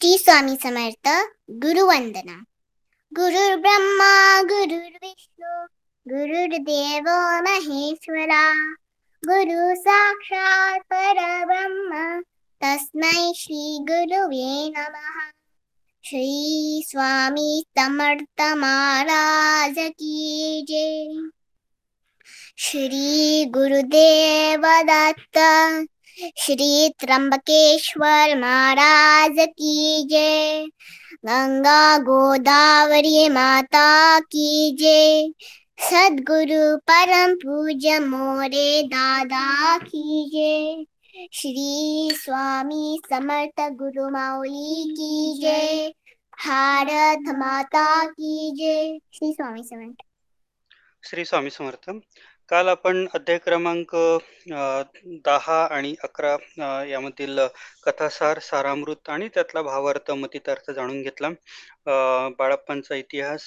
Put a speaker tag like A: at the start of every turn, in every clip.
A: श्री स्वामी समर्थ गुरुवंदना गुरुर्ब्रह्मा गुरुर्विष्णू गुरुर्देव महेश्वरा गुरु साक्षात परब्रह्म तस्मै श्री गुरुवे नमः श्री स्वामी समर्थ महाराज की जय श्री गुरुदेव दत्त श्री त्र्यंबकेश्वर महाराज की जय। गंगा गोदावरी माता की जय। सद्गुरु परम पूज्य मोरे दादा की जय। श्री स्वामी समर्थ गुरु माऊली की जय। भारत माता की जय। श्री स्वामी समर्थ।
B: श्री स्वामी समर्थ. काल आपण अध्याय क्रमांक दहा आणि अकरा यामधील कथासार सारामृत आणि त्यातला भावार्थ मतितार्थ जाणून घेतला. बाळाप्पांचा इतिहास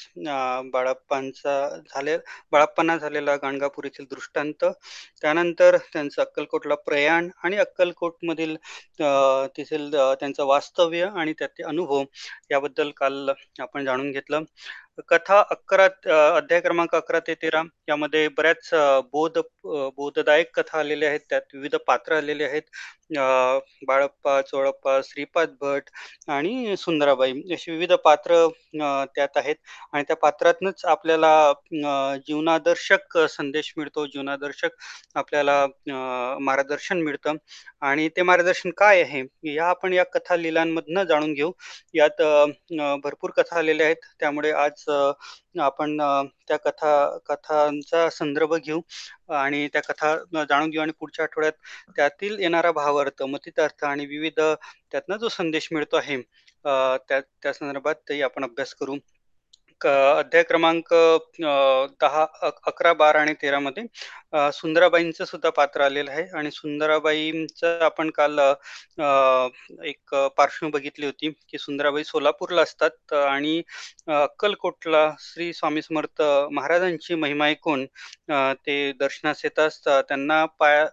B: बाळाप्पांचा झाले बाळाप्पांना झालेला गाणगापूर येथील दृष्टांत त्यानंतर त्यांचं अक्कलकोटला प्रयाण आणि अक्कलकोटमधील तेथील त्यांचं वास्तव्य आणि त्याचे अनुभव याबद्दल काल आपण जाणून घेतलं. कथा अकरा अध्याय क्रमांक अकरा ते तेरा यामध्ये बऱ्याच बोध बोधदायक कथा आलेल्या आहेत. त्यात विविध पात्र आलेले आहेत. बाळप्पा चोळप्पा श्रीपाद भट आणि सुंदराबाई अशी विविध पात्र त्यात आहेत. आणि त्या पात्रातनच आपल्याला जीवनादर्शक संदेश मिळतो. जीवनादर्शक आपल्याला मार्गदर्शन मिळतं. आणि ते मार्गदर्शन काय आहे या आपण या कथा लिलांमधनं जाणून घेऊ. यात भरपूर कथा आलेल्या आहेत. त्यामुळे आज आपण त्या कथा कथांचा संदर्भ घेऊ आणि त्या कथा जाणून घेऊ आणि पुढच्या आठवड्यात त्यातील येणारा भावार्थ मतितार्थ आणि विविध त्यातनं जो संदेश मिळतो आहे त्या त्या संदर्भातही आपण अभ्यास करू. अध्याय क्रमांक दहा अक अकरा बारा आणि तेरामध्ये सुंदराबाईंचं सुद्धा पात्र आलेलं आहे. आणि सुंदराबाईंचं आपण काल एक पार्श्व बघितली होती की सुंदराबाई सोलापूरला असतात. आणि अक्कलकोटला श्री स्वामी समर्थ महाराजांची महिमा ऐकून ते दर्शनास येत असतात. त्यांना पाया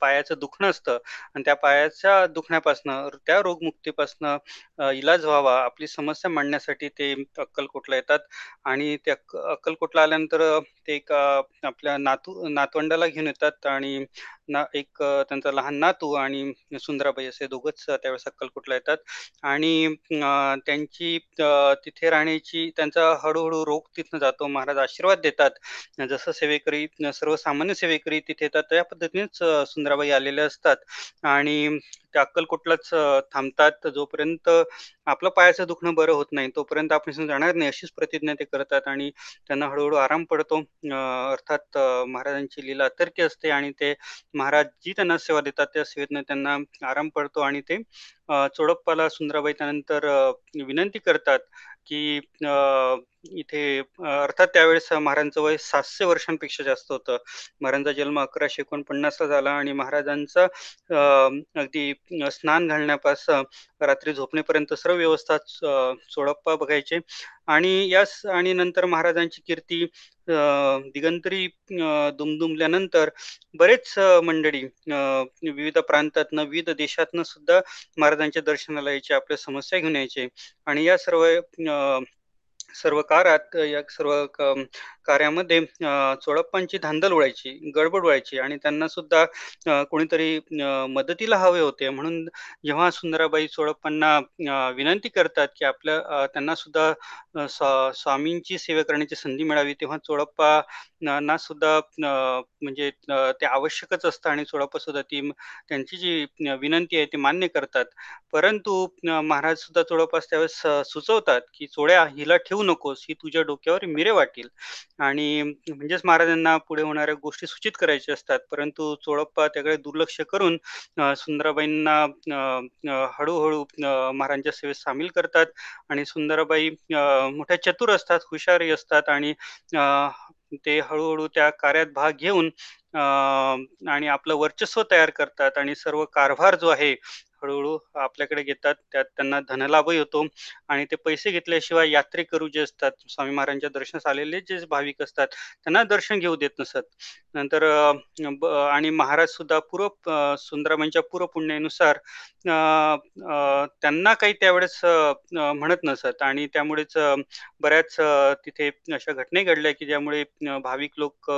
B: पायाचं दुखणं असतं आणि त्या पायाच्या दुखण्यापासनं त्या रोगमुक्तीपासनं इलाज व्हावा आपली समस्या मांडण्यासाठी ते अक्कलकोटला येतात आणि ते अक्कलकोटला आल्यानंतर ते एक आपल्या नातू नातवंडाला घेऊन येतात आणि ना एक त्यांचा लहान नातू आणि सुंदराबाई असे दोघंच त्यावेळेस अक्कलकोटला येतात. आणि त्यांची तिथे राहण्याची त्यांचा हळूहळू रोग तिथनं जातो. महाराज आशीर्वाद देतात. जसं सेवेकरी सर्वसामान्य सेवेकरी तिथे येतात त्या पद्धतीनेच सुंदराबाई आलेल्या असतात. आणि त्या अक्कलकोटलाच थांबतात. जोपर्यंत आपलं पायाचं दुखणं बरं होत नाही तोपर्यंत आपण जाणार नाही अशीच प्रतिज्ञा ते करतात. आणि त्यांना हळूहळू आराम पडतो. अर्थात महाराजांची लीला अतर्की असते आणि ते महाराज जी त्यांना सेवा देतात त्या सेवेतनं त्यांना आराम पडतो आणि ते चोडप्पाला सुंदराबाई त्यानंतर विनंती करतात की इथे अर्थात त्यावेळेस महाराजांचं वय सातशे वर्षांपेक्षा जास्त होतं. महाराजांचा जन्म 1149ला झाला आणि महाराजांचा अगदी स्नान घालण्यापासून रात्री झोपण्यापर्यंत सर्व व्यवस्था चोडप्पा बघायचे आणि यास आणि नंतर महाराजांची कीर्ती दिगंतरी दुमदुमल्यानंतर बरेच मंडळी विविध प्रांतातनं, विविध देशातनं सुद्धा महाराजांच्या दर्शनाला यायचे, आपल्या समस्या घेऊन यायचे. आणि या सर्व सर्व काळात या सर्व कार्यामध्ये चोडप्पांची धांदल उडायची, गडबड व्हायची आणि त्यांना सुद्धा कोणीतरी मदतीला हवे होते. म्हणून जेव्हा सुंदराबाई चोडप्पांना विनंती करतात, की आपल्या त्यांना सुद्धा स्वामींची सेवा करण्याची संधी मिळावी, तेव्हा चोडप्पा ना सुद्धा म्हणजे ते आवश्यकच असतं आणि चोडप्पा सुद्धा ती त्यांची जी विनंती आहे ती मान्य करतात. परंतु महाराज सुद्धा चोडप्पास त्यावेळेस सुचवतात, की "चोड्या हिला ठेवू नकोस, ही तुझ्या डोक्यावर मिरे वाटील." आणि म्हणजेच महाराजांना पुढे होणाऱ्या गोष्टी सूचित करायच्या असतात. परंतु चोळप्पा त्याकडे दुर्लक्ष करून सुंदराबाईंना हळूहळू महाराजांच्या सेवेत सामील करतात आणि सुंदराबाई मोठ्या चतुर असतात, हुशारी असतात आणि ते हळूहळू त्या कार्यात भाग घेऊन आणि आपलं वर्चस्व तयार करतात आणि सर्व कारभार जो आहे हळूहळू आपल्याकडे घेतात. त्यात त्यांना धनलाभही होतो आणि ते पैसे घेतल्याशिवाय यात्रेकरू जे असतात, स्वामी महाराजांच्या दर्शनास आलेले जे भाविक असतात, त्यांना दर्शन घेऊ देत नसत. नंतर आणि महाराज सुद्धा पूर्व अ, सुंदराबाईंच्या पूर्व पुण्यानुसार त्यांना काही त्यावेळेस म्हणत नसत आणि त्यामुळेच बऱ्याच तिथे अशा घटनाही घडल्या, की ज्यामुळे भाविक लोक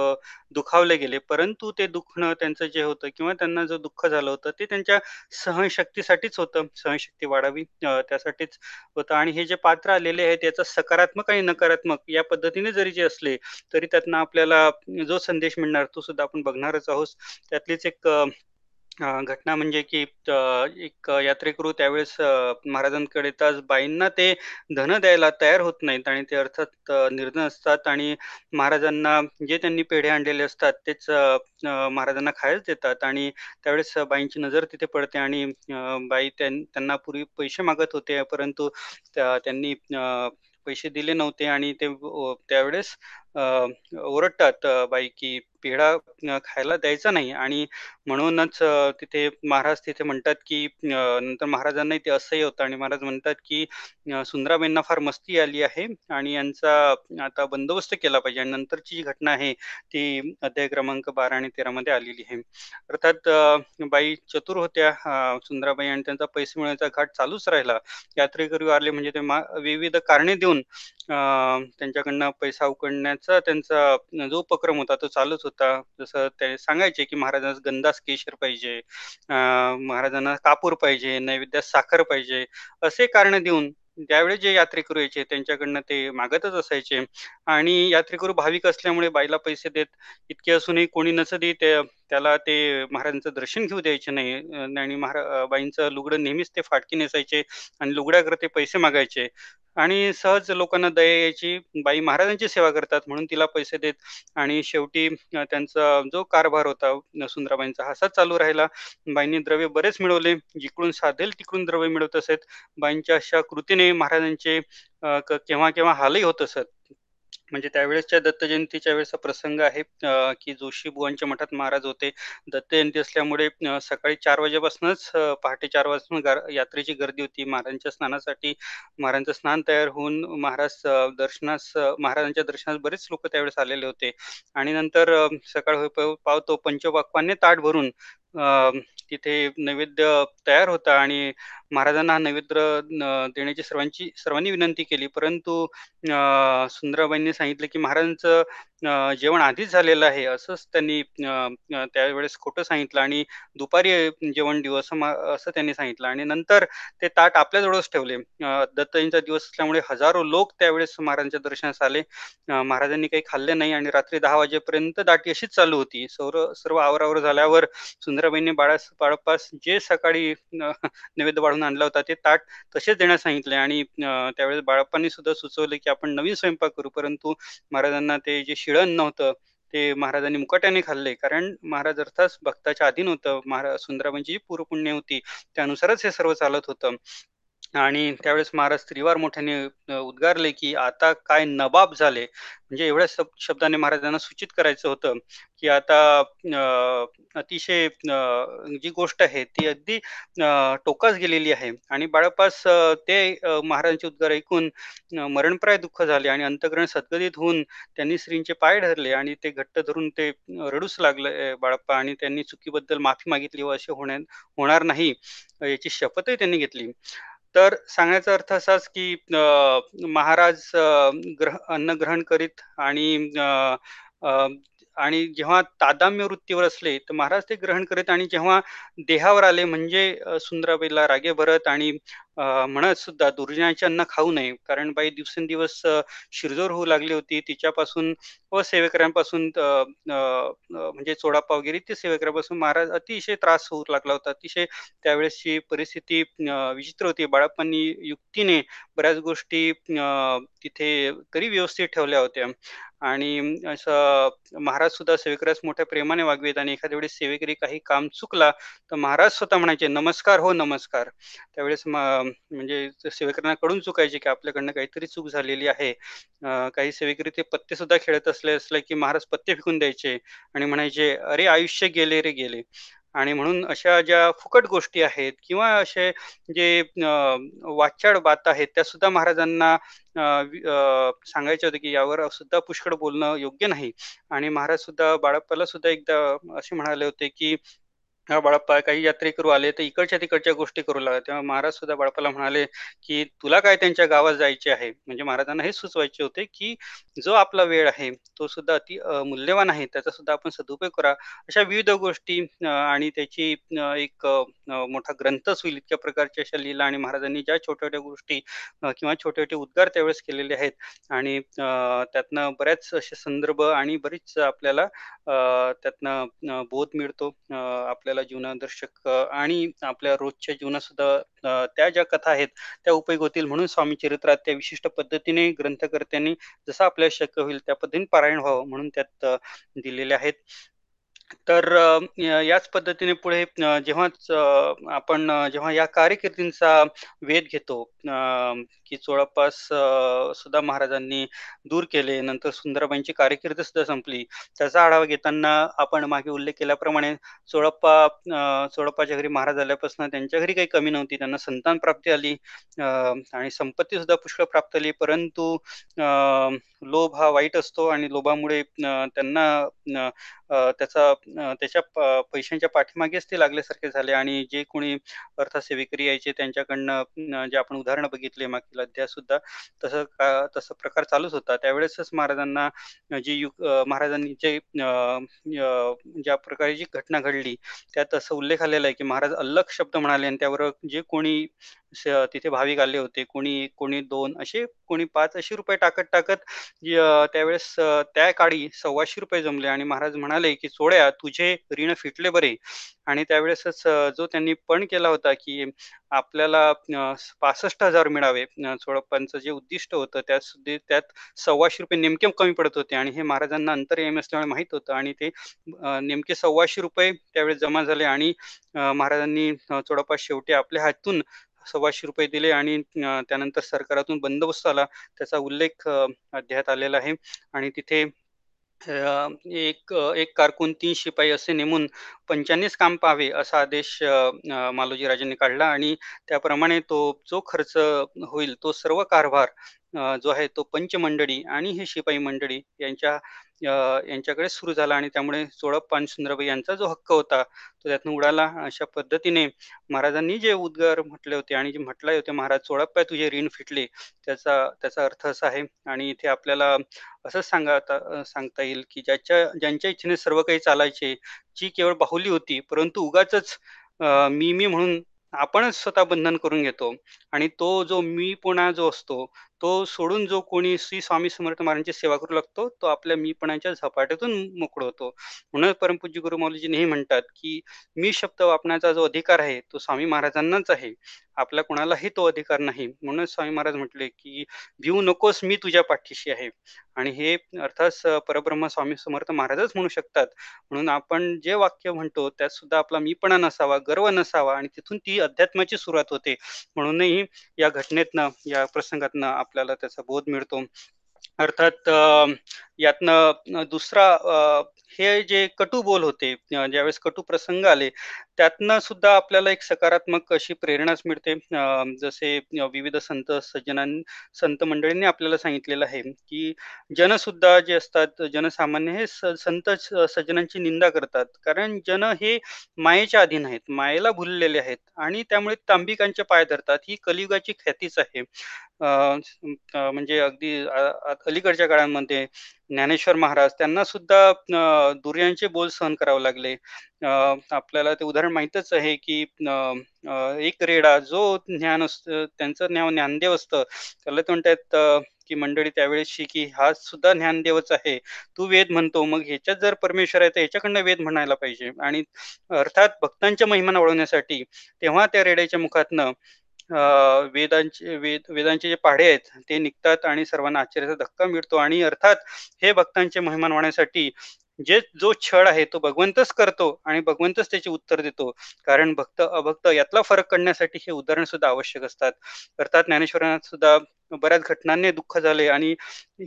B: दुखावले गेले. परंतु ते दुखणं त्यांचं जे होतं किंवा त्यांना जो दुःख झालं होतं, ते त्यांच्या सहनशक्ती शक्तीसाठीच होतं. सहनशक्ती वाढावी त्यासाठीच होतं आणि हे जे पात्र आलेले आहेत, याचा सकारात्मक आणि नकारात्मक या पद्धतीने जरी जे असले, तरी त्यातनं आपल्याला जो संदेश मिळणार तो सुद्धा आपण बघणारच आहोत. त्यातलीच एक अ, घटना म्हणजे की अ, एक यात्रेकरू त्यावेळेस अ, महाराजांकडे येतात. बाईंना ते धन द्यायला तयार होत नाहीत आणि ते अर्थात अ, निर्धन असतात आणि महाराजांना जे त्यांनी पेढे आणलेले असतात, तेच अ, अ, महाराजांना खायलाच देतात आणि त्यावेळेस बाईंची नजर तिथे पडते आणि अ, बाई त्यां त्यांना पूर्वी पैसे मागत होते, परंतु त्या त्यांनी अ, पैसे दिले नव्हते आणि ते अ, त्यावेळेस अ, ओरडतात अ, बाई की पेढा खायला द्यायचा नाही आणि म्हणूनच तिथे महाराज तिथे म्हणतात की नंतर महाराजांनाही ते असह्य होतं आणि महाराज म्हणतात की सुंदराबाईंना फार मस्ती आली आहे आणि यांचा आता बंदोबस्त केला पाहिजे आणि नंतरची जी घटना आहे, ती अध्याय क्रमांक 12 आणि 13 मध्ये आलेली आहे. अर्थात बाई चतुर होत्या सुंदराबाई आणि त्यांचा पैसे मिळण्याचा घाट चालूच राहिला. यात्रेकरू आले म्हणजे ते विविध कारणे देऊन त्यांच्याकडनं पैसा उकडण्याचा त्यांचा जो उपक्रम होता तो चालूच होता. जसं ते सांगायचे की महाराजांना गंधास केशर पाहिजे, महाराजांना कापूर पाहिजे, नैवेद्यात साखर पाहिजे, असे कारण देऊन त्यावेळेस जे यात्रेकरू यायचे त्यांच्याकडनं ते मागतच असायचे. आणि यात्रेकरू भाविक असल्यामुळे बाईला पैसे देत इतके असूनही कोणी नसतही ते त्याला ते महाराजांचं दर्शन घेऊ द्यायचे नाही आणि महाराबाईंचं लुगडं नेहमीच ते फाटकी नेसायचे आणि लुगड्याकडे ते पैसे मागायचे आणि सहज लोकांना दया यायची. बाई महाराजांची सेवा करतात म्हणून तिला पैसे देत आणि शेवटी त्यांचा जो कारभार होता सुंदराबाईंचा हासाच चालू राहिला. बाईंनी द्रव्य बरेच मिळवले. जिकडून साधेल तिकडून द्रव्य मिळवत असत. बाईंच्या अशा कृतीने महाराजांचे केव्हा-केव्हा हालही होत असत. म्हणजे त्यावेळेसच्या दत्त जयंतीच्या वेळेसचा प्रसंग आहे की जोशी बुवांच्या मठात महाराज होते. दत्त जयंती असल्यामुळे सकाळी चार वाजेपासूनच पहाटे चार वाजून यात्रेची गर्दी होती. महाराजांच्या स्नानासाठी महाराजांचं स्नान तयार होऊन महाराज दर्शनास महाराजांच्या दर्शनास बरेच लोक त्यावेळेस आलेले होते आणि नंतर सकाळ पावतो पंचवाक्वाने ताट भरून तिथे नैवेद्य तयार होता आणि महाराजांना हा नैवेद्य देण्याची सर्वांची सर्वांनी विनंती केली. परंतु सुंदराबाईंनी सांगितलं की महाराजांचं जेवण आधीच झालेलं आहे, असंच त्यांनी त्यावेळेस खोटं सांगितलं आणि दुपारी जेवण देऊ असं असं त्यांनी सांगितलं आणि नंतर ते ताट आपल्याजवळच ठेवले. दत्ताईंचा दिवस असल्यामुळे हजारो लोक त्यावेळेस महाराजांच्या दर्शनास आले. महाराजांनी काही खाल्ले नाही आणि रात्री दहा वाजेपर्यंत दाटी अशीच चालू होती. सौर सर्व आवरावर झाल्यावर सुंदराबाईंनी बाळास बाळपास जे सकाळी नैवेद्य वाढून आणला होता, ते ताट तसेच देण्यास सांगितले आणि त्यावेळेस बाळप्पांनी सुद्धा सुचवलं की आपण नवीन स्वयंपाक करू. परंतु महाराजांना ते जे शिळण नव्हतं ते महाराजांनी मुकाट्याने खाल्ले. कारण महाराज अर्थात भक्ताच्या अधीन होतं. महाराज सुंदराबाईंची जी पूर्वपुण्य होती, त्यानुसारच हे सर्व चालत होतं. आणि त्यावेळेस महाराज त्रिवार मोठ्याने उद्गारले की आता काय नबाब झाले. म्हणजे एवढ्या शब्दाने महाराजांना सूचित करायचं होतं, की आता अतिशय जी गोष्ट आहे ती अगदी टोकास गेलेली आहे आणि बाळपास ते महाराजांचे उद्गार ऐकून मरणप्राय दुःख झाले आणि अंतःकरण सद्गदित होऊन त्यांनी श्रींचे पाय धरले आणि ते घट्ट धरून ते रडूच लागले बाळप्पा आणि त्यांनी चुकीबद्दल माफी मागितली व असे होण्या होणार नाही याची शपथही त्यांनी घेतली. तर सांगण्याचा अर्थ असाच की महाराज ग्रह अन्न ग्रहण करीत आणि आणि जेव्हा तादाम्य वृत्तीवर असले, तर महाराज ते ग्रहण करीत आणि जेव्हा देहावर आले म्हणजे सुंदराबाईला रागे भरत आणि म्हणत सुद्धा दुर्जनाचे अन्न खाऊ नये. कारण बाई दिवसेंदिवस शिरजोर होऊ लागली होती. तिच्यापासून व सेवेकऱ्यांपासून म्हणजे चोडापा वगैरे ते सेवेकऱ्यांपासून महाराज अतिशय त्रास होऊ लागला होता. अतिशय त्यावेळेसची परिस्थिती विचित्र होती. बाळप्पांनी युक्तीने बऱ्याच गोष्टी तिथे तरी व्यवस्थित ठेवल्या होत्या आणि असं महाराज सुद्धा सेवेकऱ्यास मोठ्या प्रेमाने वागवीत आणि एखाद्या वेळेस सेवेकरी काही काम चुकला, तर महाराज स्वतः म्हणायचे, "नमस्कार हो नमस्कार." त्यावेळेस म म्हणजे सेवेकरांकडून चुकायची की आपल्याकडनं काहीतरी चूक झालेली आहे. काही सेवेकरी ते पत्ते सुद्धा खेळत असले असले की महाराज पत्ते फेकून द्यायचे आणि म्हणायचे, "अरे आयुष्य गेले रे गेले." आणि म्हणून अशा ज्या फुकट गोष्टी आहेत किंवा असे जे वाचाड वाचाळ आहेत त्या सुद्धा महाराजांना सांगायचे होते, की यावर सुद्धा पुष्कळ बोलणं योग्य नाही आणि महाराज सुद्धा बाळप्पाला सुद्धा एकदा असे म्हणाले होते, की "हां, बाळप्पा काही यात्रेकरू आले तर इकडच्या-तिकडच्या गोष्टी करू लागल्या तेव्हा महाराज सुद्धा बाळप्पाला म्हणाले, की "तुला काय त्यांच्या गावात जायचे आहे?" म्हणजे महाराजांना हे सुचवायचे होते, की जो आपला वेळ आहे तो सुद्धा अति मूल्यवान आहे. त्याचा सुद्धा आपण सदुपयोग करा. अशा विविध गोष्टी आणि त्याची एक मोठा ग्रंथच होईल इतक्या प्रकारच्या अशा लीला आणि महाराजांनी ज्या छोट्या-छोट्या गोष्टी किंवा छोटे-छोटे उद्गार त्यावेळेस केलेले आहेत आणि त्यातनं बऱ्याच असे संदर्भ आणि बरीच आपल्याला अ, त्यातनं बोध मिळतो. आपल्या आपल्याला जीवनादर्शक आणि आपल्या रोजच्या जीवनात सुद्धा त्या ज्या कथा आहेत त्या उपयोग होतील म्हणून स्वामी चरित्रात त्या विशिष्ट पद्धतीने ग्रंथकर्त्यांनी जसं आपल्याला शक्य होईल त्या पद्धतीने पारायण व्हावं म्हणून त्यात दिलेले आहेत. तर याच पद्धतीने पुढे जेव्हाच आपण जेव्हा या कार्यकिर्दींचा वेध घेतो की चोळापास सुद्धा महाराजांनी दूर केले. नंतर सुंदराबाईंची कार्यकिर्द सुद्धा संपली. त्याचा आढावा घेताना आपण मागे उल्लेख केल्याप्रमाणे चोळप्पा चोळप्पाच्या घरी महाराज आल्यापासून त्यांच्या घरी काही कमी नव्हती. त्यांना संतान प्राप्ती आली आणि संपत्ती सुद्धा पुष्कळ प्राप्त झाली. परंतु लोभ हा वाईट असतो आणि लोभामुळे त्यांना त्याचा त्याच्या पैशांच्या पाठीमागेच ते लागल्यासारखे झाले आणि जे कोणी अर्थसेवेकरी यायचे त्यांच्याकडनं जे आपण उदाहरणं बघितले मागील अध्याय सुद्धा तसं का तसा प्रकार चालूच होता. त्यावेळेसच महाराजांना जे युग महाराजांनी जे ज्या प्रकारे जी घटना घडली त्यात असं उल्लेख आलेला आहे, की महाराज अल्लख शब्द म्हणाले आणि त्यावर जे कोणी तिथे भाविक आले होते. कोणी कोणी दोन असे कोणी पाच असे रुपये टाकत-टाकत त्यावेळेस त्या काळी ₹1,200 जमले आणि महाराज म्हणाले, की "चोड्या तुझे ऋण फिटले बरे." आणि त्यावेळेसच जो त्यांनी पण केला होता, की आपल्याला पासष्ट हजार मिळावे. चोडप्पांचं जे उद्दिष्ट होतं त्यात त्यात सव्वाशे रुपये नेमके कमी पडत होते आणि हे महाराजांना अंतर्यामी असल्यामुळे माहीत होतं आणि ते नेमके सव्वाशे रुपये त्यावेळेस जमा झाले आणि महाराजांनी चोडप्पा शेवटी आपल्या हातून ₹1,200 दिले आणि त्यानंतर सरकारातून बंदोबस्त आला. त्याचा उल्लेख अध्यायात आलेला आहे आणि तिथे एक एक कारकून तीन शिपाई असे नेमून पंचांनीच काम पाहावे असा आदेश मालोजी राजांनी काढला आणि त्याप्रमाणे तो जो खर्च होईल तो सर्व कारभार जो आहे तो पंचमंडळी आणि हे शिपाई मंडळी यांच्या यांच्याकडे सुरू झाला आणि त्यामुळे चोळप्पा आणि यांचा जो हक्क होता तो त्यातून उडाला. अशा पद्धतीने महाराजांनी जे उद्गार म्हटले होते आणि जे म्हटले होते महाराज सोळप्पा तुझे ऋण फिटले." त्याचा त्याचा अर्थ असा आहे आणि इथे आपल्याला असं सांगाता सांगता येईल, की ज्याच्या ज्यांच्या इच्छेने सर्व काही चालायचे, जी केवळ बाहुली होती, परंतु उगाचच मी-मी म्हणून आपणच स्वतः बंधन करून घेतो आणि तो जो मी पुणा जो असतो, तो सोडून जो कोणी श्री स्वामी समर्थ महाराजांची सेवा करू लागतो, तो आपल्या मीपणाच्या झपाट्यातून मोकळ होतो. म्हणून परमपूज्य गुरु माऊलीजी नेहमी म्हणतात, की मी शब्द वापरण्याचा जो अधिकार आहे, तो स्वामी महाराजांनाच आहे. आपल्या कोणालाही तो अधिकार नाही. म्हणून स्वामी महाराज म्हटले, की "भिवू नकोस मी तुझ्या पाठीशी आहे." आणि हे अर्थात परब्रह्म स्वामी समर्थ महाराजच म्हणू शकतात. म्हणून आपण जे वाक्य म्हणतो त्यात सुद्धा आपला मीपणा नसावा, गर्व नसावा आणि तिथून ती अध्यात्माची सुरुवात होते. म्हणूनही या घटनेतनं, या प्रसंगातनं आपल्याला त्याचा बोध मिळतो. अर्थात अ, यातनं दुसरा हे जे कटू बोल होते ज्यावेळेस कटू प्रसंग आले, त्यातनं सुद्धा आपल्याला एक सकारात्मक अशी प्रेरणाच मिळते. जसे विविध संत सज्जनां संत मंडळींनी आपल्याला सांगितलेलं आहे, की जनसुद्धा जे असतात, जनसामान्य हे संत सज्जनांची निंदा करतात. कारण जन हे मायेच्या अधीन आहेत, मायेला भुललेले आहेत आणि त्यामुळे तांबिकांचे पाय धरतात. ही कलियुगाची ख्यातीच आहे. म्हणजे अगदी अलीकडच्या काळामध्ये ज्ञानेश्वर महाराज त्यांना सुद्धा दुर्यांचे बोल सहन करावे लागले. आपल्याला ते उदाहरण माहीतच आहे, की एक रेडा जो ज्ञान असत त्यांचं नाव ज्ञानदेव असतं. त्याला ते म्हणतात की मंडळी त्यावेळेसची, की "हा सुद्धा ज्ञानदेवच आहे. तू वेद म्हणतो, मग ह्याच्यात जर परमेश्वर आहे, तर ह्याच्याकडनं वेद म्हणायला पाहिजे." आणि अर्थात भक्तांच्या महिमा वाढवण्यासाठी तेव्हा त्या रेड्याच्या मुखातनं वेदांचे वेद वेदांचे जे पाढे आहेत ते निघतात आणि सर्वांना आश्चर्याचा धक्का मिळतो आणि अर्थात हे भक्तांचे महिमान होण्यासाठी जे जो छळ आहे तो भगवंतच करतो आणि भगवंतच त्याचे उत्तर देतो. कारण भक्त, अभक्त यातला फरक करण्यासाठी हे उदाहरण सुद्धा आवश्यक असतात. अर्थात ज्ञानेश्वरांना सुद्धा बऱ्याच घटनांनी दुःख झाले आणि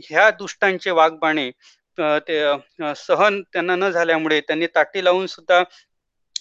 B: ह्या दुष्टांचे वाघबाणे ते सहन त्यांना न झाल्यामुळे त्यांनी ताटी लावून सुद्धा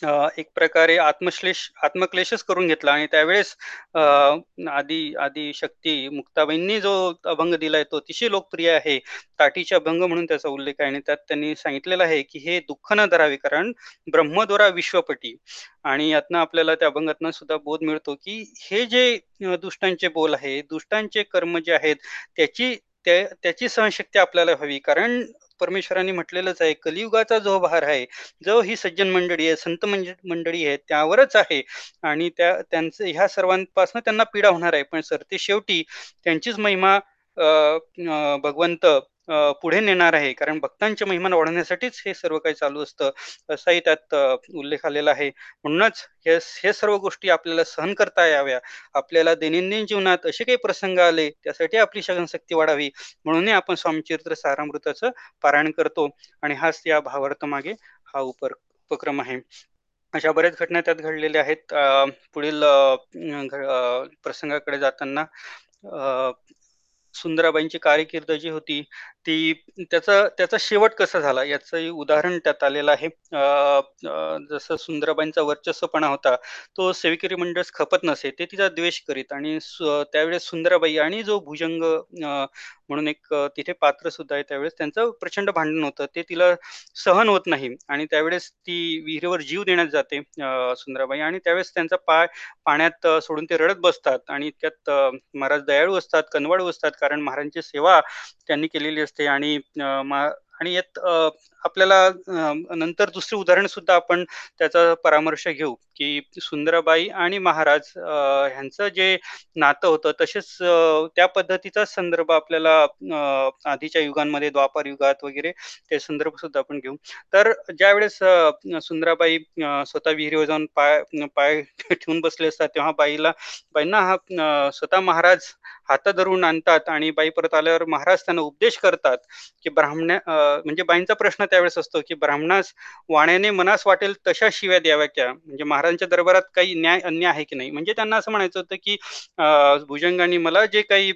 B: एक प्रकारे आत्मश्लेष आत्मक्लेशच करून घेतला आणि त्यावेळेस आदी आदी आदिशक्ती मुक्ताबाईंनी जो अभंग दिलाय तो अतिशय लोकप्रिय आहे. ताटीचे अभंग म्हणून त्याचा उल्लेख आहे आणि त्यात त्यांनी सांगितलेलं आहे, की हे दुःख न धरावे कारण ब्रह्मद्वारा विश्वपटी आणि यातनं आपल्याला त्या अभंगातनं सुद्धा बोध मिळतो, की हे जे दुष्टांचे बोल आहे, दुष्टांचे कर्म जे आहेत त्याची त्या त्याची सहनशक्ती आपल्याला हवी. कारण परमेश्वरांनी म्हटलेलंच आहे, कलियुगाचा जो भार आहे, जो ही सज्जन मंडळी आहे, संत मंडळी आहे, त्यावरच आहे आणि त्या त्यांचं ह्या सर्वांपासून त्यांना पीडा होणार आहे. पण सरतेशेवटी त्यांचीच महिमा भगवंत पुढे नेणार आहे. कारण भक्तांच्या महिमा वाढवण्यासाठीच हे सर्व काही चालू असतं, असाही त्यात उल्लेख आलेला आहे. म्हणूनच हे हे सर्व गोष्टी आपल्याला सहन करता याव्या. आपल्याला दैनंदिन जीवनात असे काही प्रसंग आले, त्यासाठी आपली सहनशक्ती वाढावी, म्हणूनही आपण स्वामीचरित्र सारामृताचं पारायण करतो आणि हाच या भावार्थामागे हा उपर उपक्रम आहे. अशा बऱ्याच घटना त्यात घडलेल्या आहेत. पुढील प्रसंगाकडे जाताना सुंदराबाईंची कारकीर्द जी होती, ती त्याचा त्याचा शेवट कसा झाला याचंही उदाहरण त्यात आलेलं आहे. जसं सुंदराबाईंचा वर्चस्वपणा होता, तो सेविकरी मंडळ खपत नसे, ते तिचा द्वेष करीत आणि सु त्यावेळेस सुंदराबाई आणि जो भुजंग म्हणून एक तिथे पात्र सुद्धा आहे त्यावेळेस त्यांचं प्रचंड भांडण होतं. ते तिला सहन होत नाही आणि त्यावेळेस ती विहिरीवर जीव देण्यात जाते सुंदराबाई आणि त्यावेळेस त्यांचा पाय पाण्यात सोडून ते रडत बसतात आणि त्यात महाराज दयाळू असतात, कनवाळू असतात कारण महाराजांची सेवा त्यांनी केलेली असते असते आणि आणि यात आपल्याला नंतर दुसरे उदाहरण सुद्धा आपण त्याचा परामर्श घेऊ, की सुंदराबाई आणि महाराज ह्यांचं जे नातं होतं तसेच त्या पद्धतीचा संदर्भ आपल्याला आधीच्या युगांमध्ये द्वापार युगात वगैरे ते संदर्भ सुद्धा आपण घेऊ. तर ज्यावेळेस वेळेस सुंदराबाई स्वतः विहिरीवर जाऊन पाय पाय ठेवून बसले असतात, तेव्हा बाईला बाईंना हा स्वतः महाराज हात धरून आणतात आणि बाई परत आल्यावर महाराज त्यांना उपदेश करतात, की ब्राह्मण्या म्हणजे बाईंचा प्रश्न त्यावेळेस असतो, की "ब्राह्मणास वाण्याने मनास वाटेल तशा शिव्या द्याव्या क्या?" म्हणजे महाराजांच्या दरबारात काही न्याय अन्याय आहे की नाही? म्हणजे त्यांना असं म्हणायचं होतं, की भुजंगांनी मला जे काही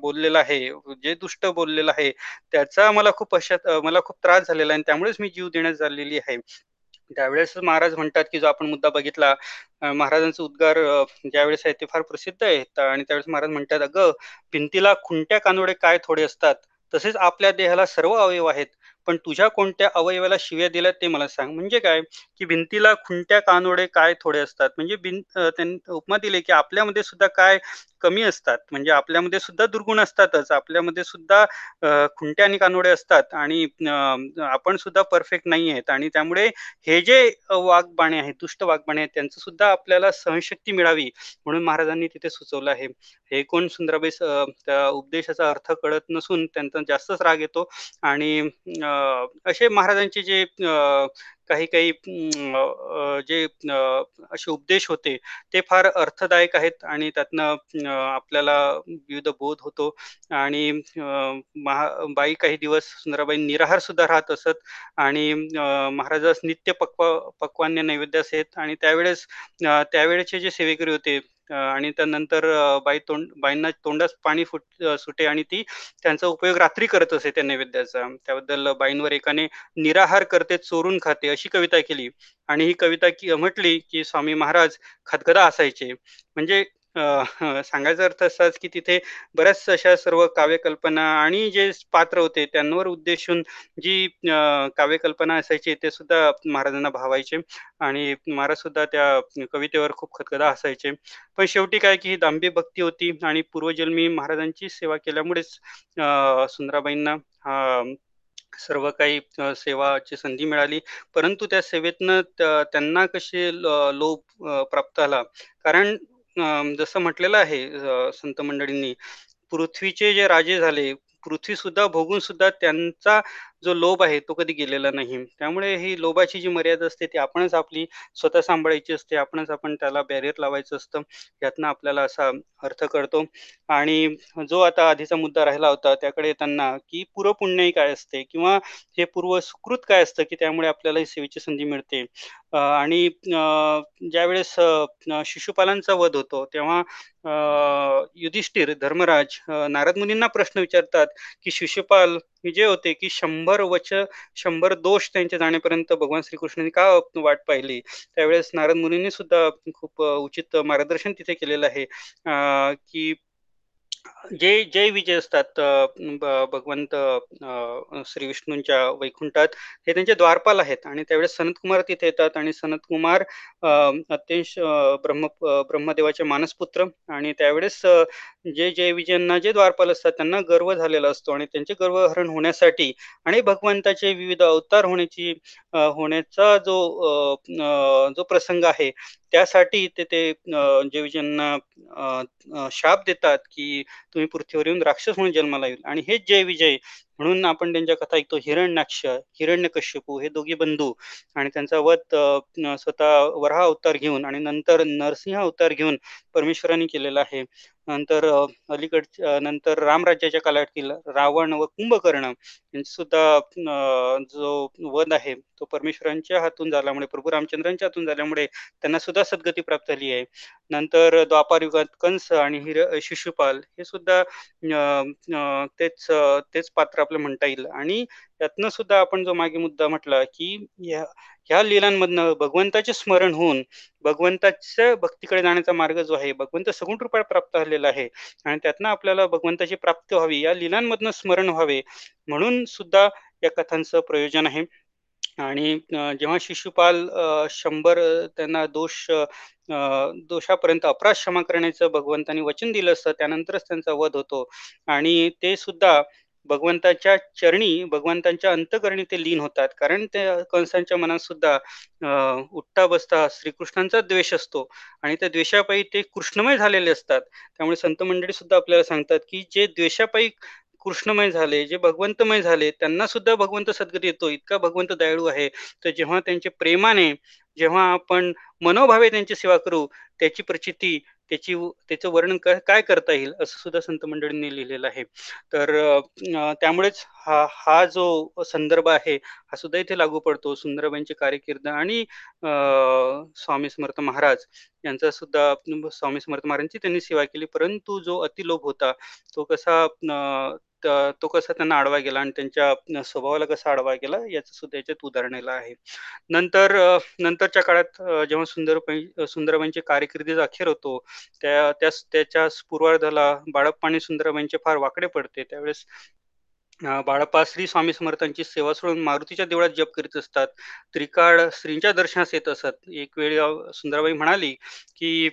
B: बोललेलं आहे, जे दुष्ट बोललेलं आहे, त्याचा मला खूप पश्चात मला खूप त्रास झालेला आहे आणि त्यामुळेच मी जीव देण्यास झालेली आहे. त्यावेळेस महाराज म्हणतात, की जो आपण मुद्दा बघितला महाराजांचा उद्गार ज्यावेळेस आहे ते फार प्रसिद्ध आहे आणि त्यावेळेस महाराज म्हणतात, "अगं, भिंतीला खुंट्या कानोडे काय थोडे असतात, तसेच आपल्या देहाला सर्व अवयव आहेत, पण तुझ्या कोणत्या अवयवाला शिव्या दिल्यात ते मला सांग." म्हणजे काय, की भिंतीला खुंट्या कानोडे काय थोडे असतात. म्हणजे भिंत त्यांनी उपमा दिली, की आपल्यामध्ये सुद्धा काय कमी असतात. म्हणजे आपल्यामध्ये सुद्धा दुर्गुण असतातच. आपल्यामध्ये सुद्धा खुंट्या आणि कानोडे असतात आणि आपण सुद्धा परफेक्ट नाही आहेत आणि त्यामुळे हे जे वाघबाणे आहेत, दुष्ट वाघबाणे आहेत, त्यांचं सुद्धा आपल्याला सहनशक्ती मिळावी म्हणून महाराजांनी तिथे सुचवलं आहे. हे कोण सुंदराबाई त्या उपदेशाचा अर्थ कळत नसून त्यांचा जास्तच राग येतो आणि असे महाराजांचे जे काही-काही जे असे उपदेश होते, ते फार अर्थदायक आहेत आणि त्यातनं आपल्याला विविध बोध होतो. आणि महा बाई काही दिवस सुंदराबाई निराहार सुद्धा राहत असत आणि महाराजास नित्य पक्वा पक्वान्य नैवेद्य असेत आणि त्यावेळेस त्यावेळेचे जे सेवेकरी होते आणि त्यानंतर बाई तोंड बाईंना तोंडास पाणी फुट सुटे आणि ती त्यांचा उपयोग रात्री करत असे त्या नैवेद्याचा. त्याबद्दल बाईंवर एकाने "निराहार करते, चोरून खाते" अशी कविता केली आणि ही कविता की म्हटली, की स्वामी महाराज खदखदा असायचे म्हणजे अ, सांगायचा अर्थ असाच, की तिथे बऱ्याच अशा सर्व काव्यकल्पना आणि जे पात्र होते त्यांवर उद्देशून जी अ, काव्यकल्पना असायची ते सुद्धा महाराजांना भावायचे आणि महाराज सुद्धा त्या कवितेवर खूप खदखदा हसायचे. पण शेवटी काय की ही दांबी भक्ती होती आणि पूर्वजन्मी महाराजांची सेवा केल्यामुळेच अ, सुंदराबाईंना हा सर्व काही अ, सेवाची संधी मिळाली. परंतु त्या सेवेतनं त्यांना कसे ल लोभ अ, प्राप्त झाला. कारण जसं म्हटलेलं आहे संत मंडळींनी पृथ्वीचे जे राजे झाले, पृथ्वी सुद्धा भोगून सुद्धा त्यांचा जो लोभ आहे, तो कधी गेलेला नाही. त्यामुळे ही लोभाची जी मर्यादा असते, ती आपणच आपली स्वतः सांभाळायची असते. आपणच आपण त्याला बॅरियर लावायचं असतं. यातनं आपल्याला असा अर्थ कळतो. आणि जो आता आधीचा मुद्दा राहिला होता, त्याकडे येताना, की पूर्वपुण्यही काय असते किंवा हे पूर्व सुकृत काय असतं, की त्यामुळे आपल्याला ही सेवेची संधी मिळते. आणि अ, ज्यावेळेस शिशुपालांचा वध होतो, तेव्हा युधिष्ठिर, धर्मराज नारद मुनींना प्रश्न विचारतात, की शिशुपाल हे जे होते, की शंभर वच शंभर दोष त्यांच्या जाण्यापर्यंत भगवान श्रीकृष्णांनी का वाट पाहिली? त्यावेळेस नारद मुनींनी सुद्धा खूप उचित मार्गदर्शन तिथे केलेलं आहे. की जे जय विजय असतात भगवंत श्री विष्णूंच्या वैकुंठात हे त्यांचे द्वारपाल आहेत. आणि त्यावेळेस सनतकुमार तिथे येतात आणि सनतकुमार अत्यंश ब्रह्म ब्रह्मदेवाचे मानसपुत्र. आणि त्यावेळेस जे जय विजयांना जे द्वारपाल असतात त्यांना गर्व झालेला असतो. आणि त्यांचे गर्वहरण होण्यासाठी आणि भगवंताचे विविध अवतार होण्याची होण्याचा जो जो प्रसंग आहे त्यासाठी ते ते जयविजयांना शाप देतात की तुम्ही पृथ्वीवर येऊन राक्षस म्हणून जन्माला येईल. आणि हेच जय विजय म्हणून आपण त्यांच्या कथा ऐकतो. हिरण्याक्ष हिरण्यकश्यपू हे दोघी बंधू आणि त्यांचा वध स्वतः वराह अवतार घेऊन आणि नंतर नरसिंह अवतार घेऊन परमेश्वरांनी केलेला आहे. नंतर अलीकड नंतर रामराज्याच्या कालावधीतील रावण व कुंभकर्ण यांची सुद्धा जो वध आहे तो परमेश्वरांच्या हातून झाल्यामुळे प्रभू रामचंद्रांच्या हातून झाल्यामुळे त्यांना सुद्धा सद्गती प्राप्त झाली आहे. नंतर द्वापार युगात कंस आणि हिर शिशुपाल हे सुद्धा तेच तेच पात्र आपलं म्हणता येईल. आणि त्यातनं सुद्धा आपण जो मागे मुद्दा म्हटला की ह्या लिलांमधनं भगवंताचे स्मरण होऊन भगवंताच्या भक्तीकडे जाण्याचा मार्ग जो आहे भगवंत सगुण रूपात प्राप्त झालेला आहे. आणि त्यातनं आपल्याला भगवंताची प्राप्ती व्हावी या लिलांमधनं स्मरण व्हावे म्हणून सुद्धा या कथांचं प्रयोजन आहे. आणि जेव्हा शिशुपाल शंभर त्यांना दोष दोषापर्यंत अपराध क्षमा करण्याचं भगवंतानी वचन दिलं असतं त्यानंतरच त्यांचा वध होतो. आणि ते सुद्धा भगवंताच्या चरणी भगवंतांच्या अंतकरणी ते लीन होतात. कारण ते कंसांच्या मनात सुद्धा उठता बसता श्रीकृष्णांचा द्वेष असतो. आणि त्या द्वेषापायी ते कृष्णमय झालेले असतात. त्यामुळे संत मंडळी सुद्धा आपल्याला सांगतात की जे द्वेषापायी कृष्णमय झाले जे भगवंतमय झाले त्यांना सुद्धा भगवंत सद्गती येतो. इतका भगवंत दयाळू आहे. तर जेव्हा त्यांचे प्रेमाने जेव्हा आपण मनोभावे त्यांची सेवा करू त्याची प्रचिती त्याची त्याचं वर्णन काय करता येईल असं सुद्धा संत मंडळींनी लिहिलेलं आहे. तर त्यामुळेच हा हा जो संदर्भ आहे हा सुद्धा इथे लागू पडतो. सुंदरबाईंची कार्यकिर्द आणि स्वामी समर्थ महाराज यांचा सुद्धा स्वामी समर्थ महाराजांची त्यांनी सेवा केली. परंतु जो अतिलोभ होता तो कसा तो कसा त्यांना आडवा गेला आणि त्यांच्या स्वभावाला कसा आडवा गेला याचं सुद्धा याच्यात उदाहरणेला आहे. नंतर नंतरच्या काळात जेव्हा सुंदरबाई सुंदरबाईंची कार्यकिर्दीचा अखेर होतो त्या त्याच्या पूर्वार्धाला बाळप्पा आणि सुंदरबाईंचे फार वाकडे पडते. त्यावेळेस बाळप्पा श्री स्वामी समर्थांची सेवा सोडून मारुतीच्या देवळात जप करीत असतात. त्रिकाळ श्रींच्या दर्शनास येत असत. एक वेळ सुंदराबाई म्हणाली की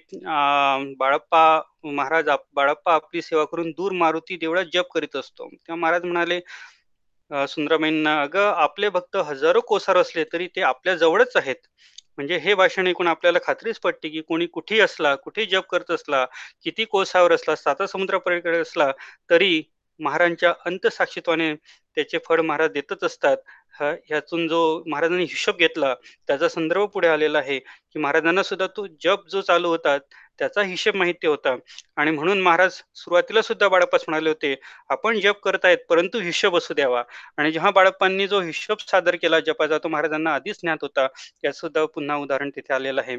B: बाळप्पा महाराज बाळप्पा आपली सेवा करून दूर मारुती देवळात जप करीत असतो. तेव्हा महाराज म्हणाले सुंदराबाईंना अगं आपले भक्त हजारो कोसार असले तरी ते आपल्या जवळच आहेत. म्हणजे हे भाषण ऐकून आपल्याला खात्रीच पडते की कोणी कुठेही असला कुठे जप करत असला किती कोसावर असला साता समुद्रापलीकडे असला तरी महाराजांच्या अंतसाक्षीत्वाने त्याचे फळ महाराज देतच असतात. ह्यातून जो महाराजांनी हिशोब घेतला त्याचा संदर्भ पुढे आलेला आहे की महाराजांना सुद्धा तो जप जो चालू होता त्याचा हिशेब माहिती होता. आणि म्हणून महाराज सुरुवातीला सुद्धा बाळप्पास म्हणाले होते आपण जप करतायत परंतु हिशोब असू द्यावा. आणि जेव्हा बाळप्पांनी जो हिशोब सादर केला जपाचा तो महाराजांना आधीच ज्ञात होता यात सुद्धा पुन्हा उदाहरण तिथे आलेलं आहे.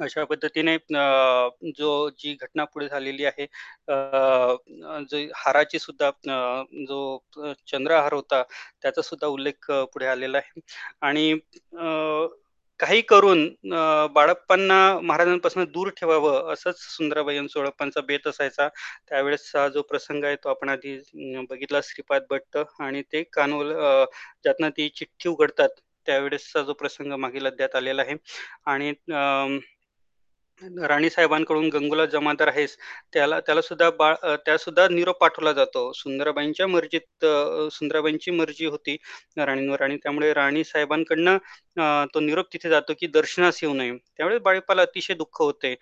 B: अशा पद्धतीने जो जी घटना पुढे झालेली आहे जो हाराची सुद्धा जो चंद्रहार होता त्याचा सुद्धा उल्लेख पुढे आलेला आहे. आणि काही करून बाळप्पांना महाराजांपासून दूर ठेवावं असंच सुंदराबाई सोळप्पांचा बेत असायचा. त्यावेळेसचा जो प्रसंग आहे तो आपण आधी बघितला श्रीपाद भट्ट आणि ते कानोल ज्यातनं ती चिठ्ठी उघडतात त्यावेळेसचा जो प्रसंग मागील अध्यात आलेला आहे. आणि राणी साहेबांकडून गंगूला जमादार आहेस त्याला त्याला सुद्धा बाळ त्या सुद्धा निरोप पाठवला जातो. सुंदराबाईंच्या मर्जीत सुंदराबाईंची मर्जी होती राणींवर आणि त्यामुळे राणी साहेबांकडनं तो निरोप तिथे जातो की दर्शनास येऊ नये. त्यामुळे बाळीपाला अतिशय दुःख होते.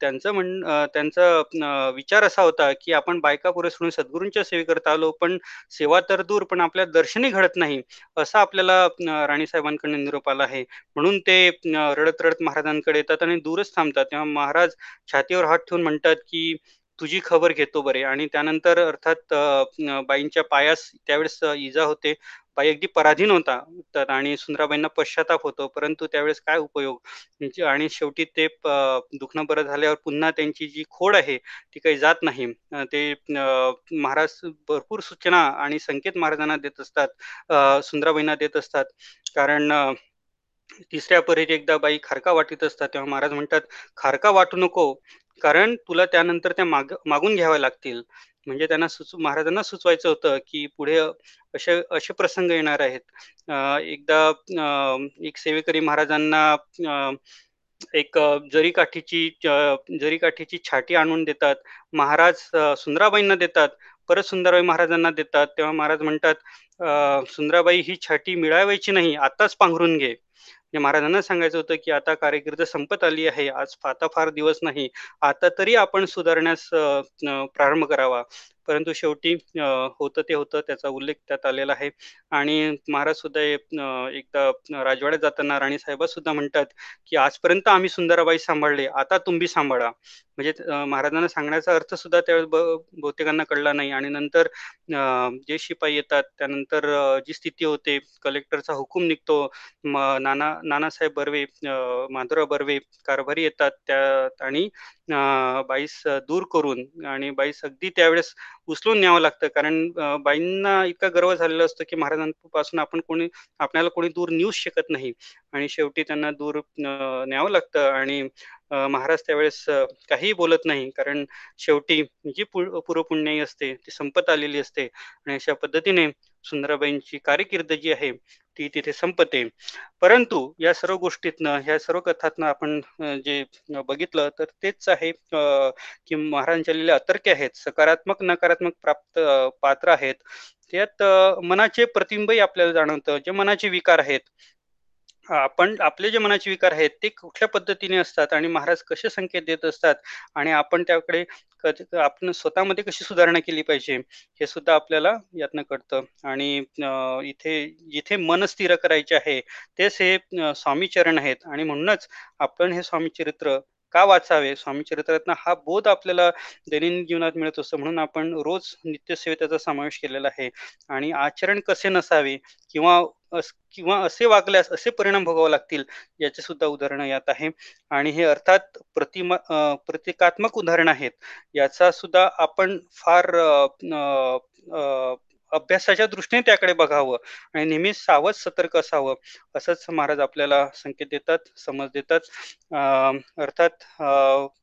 B: त्यांचं म्हण त्यांचा विचार असा होता की आपण बायका पुरे सोडून सद्गुरूंच्या सेवेकरता आलो पण सेवा तर दूर पण आपल्या दर्शनही घडत नाही असा आपल्याला राणी साहेबांकडनं निरोप आला आहे. म्हणून ते रडत रडत महाराजांकडे येतात आणि दूरच थांबतात तेव्हा महाराज छातीवर हात ठेवून म्हणतात की तुझी खबर घेतो बरे. आणि त्यानंतर अर्थात बाईंच्या पायास त्यावेळेस इजा होते. बाई अगदी पराधीन होता. तर आणि सुंदराबाईंना पश्चाताप होतो. परंतु त्यावेळेस काय उपयोग? म्हणजे आणि शेवटी ते दुखणं बरं झाल्यावर पुन्हा त्यांची जी खोड आहे ती काही जात नाही. ते महाराज भरपूर सूचना आणि संकेत महाराजांना देत असतात. सुंदराबाईंना देत असतात. कारण तिसऱ्या परीत एकदा बाई खारका वाटीत असतात तेव्हा महाराज म्हणतात खारका वाटू नको कारण तुला त्यानंतर त्या माग मागून घ्याव्या लागतील. म्हणजे त्यांना सुचू महाराजांना सुचवायचं होतं की पुढे असे असे प्रसंग येणार आहेत. अं, एकदा अं, एक सेवेकरी महाराजांना अं, एक जरीकाठीची जरीकाठीची छाटी आणून देतात. महाराज सुंदराबाईंना देतात. परत सुंदराबाई महाराजांना देतात. तेव्हा महाराज म्हणतात सुंदराबाई ही छाटी मिळावायची नाही आताच पांघरून घे. म्हणजे महाराजांना सांगायचं होतं की आता कार्यकिर्द संपत आली आहे आज आता फार दिवस नाही आता तरी आपण सुधारण्यास प्रारंभ करावा. परंतु शेवटी होतं ते होतं त्याचा उल्लेख त्यात आलेला आहे. आणि महाराज सुद्धा एकदा राजवाड्यात जाताना राणी साहेबा सुद्धा म्हणतात की आजपर्यंत आम्ही सुंदराबाई सांभाळले आता तुम्ही सांभाळा. म्हणजे महाराजांना सांगण्याचा अर्थ सुद्धा त्यावेळेस बहुतेकांना कळला नाही. आणि नंतर जे शिपाई येतात त्यानंतर जी स्थिती होते कलेक्टरचा हुकूम निघतो नाना नानासाहेब बर्वे अ, बर्वे कारभारी येतात त्या आणि बाईस दूर करून आणि बाईस अगदी त्यावेळेस उचलून न्यावं लागतं. कारण बाईंना इतका गर्व झालेला असतो की महाराजांपासून आपण कोणी आपल्याला कोणी दूर नेऊच शकत नाही. आणि शेवटी त्यांना दूर न्यावं लागतं आणि महाराज त्यावेळेस काहीही बोलत नाही. कारण शेवटी जी पु- पूर्वपुण्याई असते ती संपत आलेली असते. आणि अशा पद्धतीने सुंदराबाईंची कारकीर्द जी आहे ती तिथे संपते. परंतु या सर्व गोष्टीतनं ह्या सर्व कथातनं आपण जे बघितलं तर तेच आहे की महाराजांच्या लिहिल्या अतर्क्य आहेत सकारात्मक नकारात्मक प्राप्त पात्र आहेत. त्यात मनाचे प्रतिबिंबही आपल्याला जाणवतं जे मनाचे विकार आहेत. आपण आपले जे मनाचे विकार आहेत ते कुठल्या पद्धतीने असतात आणि महाराज कसे संकेत देत असतात आणि आपण त्याकडे कधी आपण स्वतःमध्ये कशी सुधारणा केली पाहिजे हे सुद्धा आपल्याला यातनं कळतं. आणि इथे जिथे मन स्थिर करायचे आहे तेच हे स्वामी स्वामीचरण आहेत. आणि म्हणूनच आपण हे स्वामीचरित्र का वाचावे? स्वामीचरित्रातनं हा बोध आपल्याला दैनंदिन जीवनात मिळत असतो. म्हणून आपण रोज नित्यसेवेत त्याचा समावेश केलेला आहे. आणि आचरण कसे नसावे? किंवा किंवा असे वागल्यास असे परिणाम भोगावे लागतील? याचे सुद्धा उदाहरणं यात आहे. आणि हे अर्थात प्रतिमा प्रतिकात्मक उदाहरण आहेत. याचा सुद्धा आपण फार आ, आ, आ, अभ्यासाच्या दृष्टीने त्याकडे बघावं आणि नेहमी सावध सतर्क असावं. असंच महाराज आपल्याला संकेत देतात समज देतात. अर्थात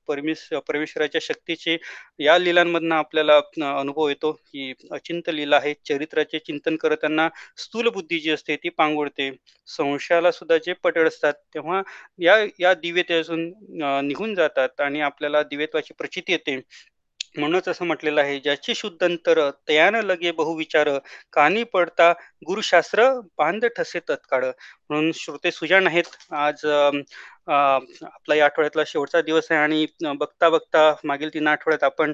B: परमेश परमेश्वराच्या शक्तीची या लीलांमधनं आपल्याला अनुभव येतो की अचिंत लीला आहे. चरित्राचे चिंतन करताना स्थूल बुद्धी जी असते ती पांगुळते संशयाला सुद्धा जे पटळ असतात तेव्हा या या दिव्यतेतून निघून जातात आणि आपल्याला दिव्यत्वाची प्रचिती येते. म्हणूनच असं म्हटलेलं आहे ज्याची शुद्ध अंतर तयान लगे बहुविचार कानी पडता गुरुशास्त्र बांध ठसे तत्काळ. म्हणून श्रोते सुजान आहेत आज आपला या आठवड्यातला शेवटचा दिवस आहे आणि बघता बघता मागील तीन आठवड्यात आपण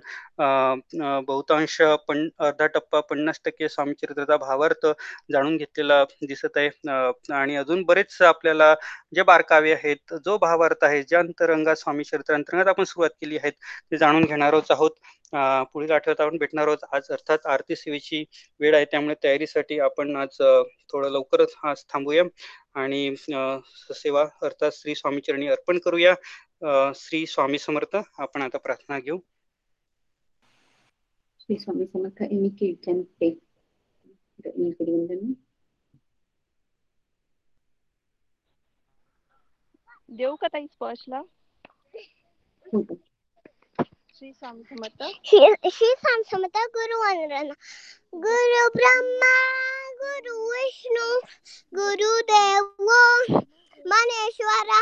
B: बहुतांश पण अर्धा टप्पा पन्नास टक्के स्वामीचरित्राचा भावार्थ जाणून घेतलेला दिसत आहे. आणि अजून बरेच आपल्याला जे बारकावे आहेत जो भावार्थ आहे ज्या अंतरंगात स्वामी चरित्र अंतरंगात आपण सुरुवात केली आहे ते जाणून घेणारच आहोत. पुढील आठवड्यात आपण भेटणार आहोत. आज अर्थात आरती सेवेची वेळ आहे त्यामुळे तयारीसाठी आपण आज थोडं लवकरच आज थांबूया. आणि सेवा अर्थात श्री स्वामीचरणी अर्पण करूया. श्री स्वामी समर्थ आपण आता प्रार्थना घेऊ.
C: Shri Swami Samarth any kid can take the initiative in the name.
D: देऊ का ताई स्पर्शला?
C: हो.
D: श्री स्वामी समर्थ
A: श्री स्वामी समर्थ गुरु वंदना गुरु ब्रह्मा गुरु विष्णू गुरु देव मनेश्वरा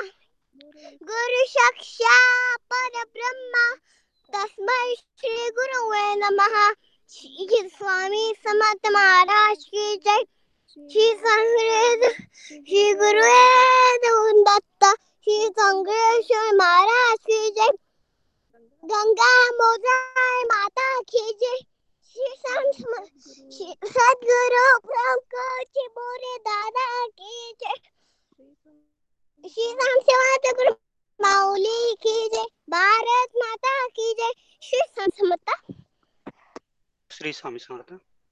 A: गुरु साक्षात परब्रह्मा तस्मै श्री गुरुवे नमः श्री स्वामी समर्थ महाराज की जय श्री संग्रेद श्री गुरुवेद दत्त श्री संग्रेश्वर महाराज की जय गंगा मोजाय माता की जय श्री संत श्री सद्गुरु पंकज बोरे दादा की जय श्री राम सेवा गुरु माऊली की जय भारत माता की जय श्री संत समर्थ
B: श्री स्वामी समर्थ।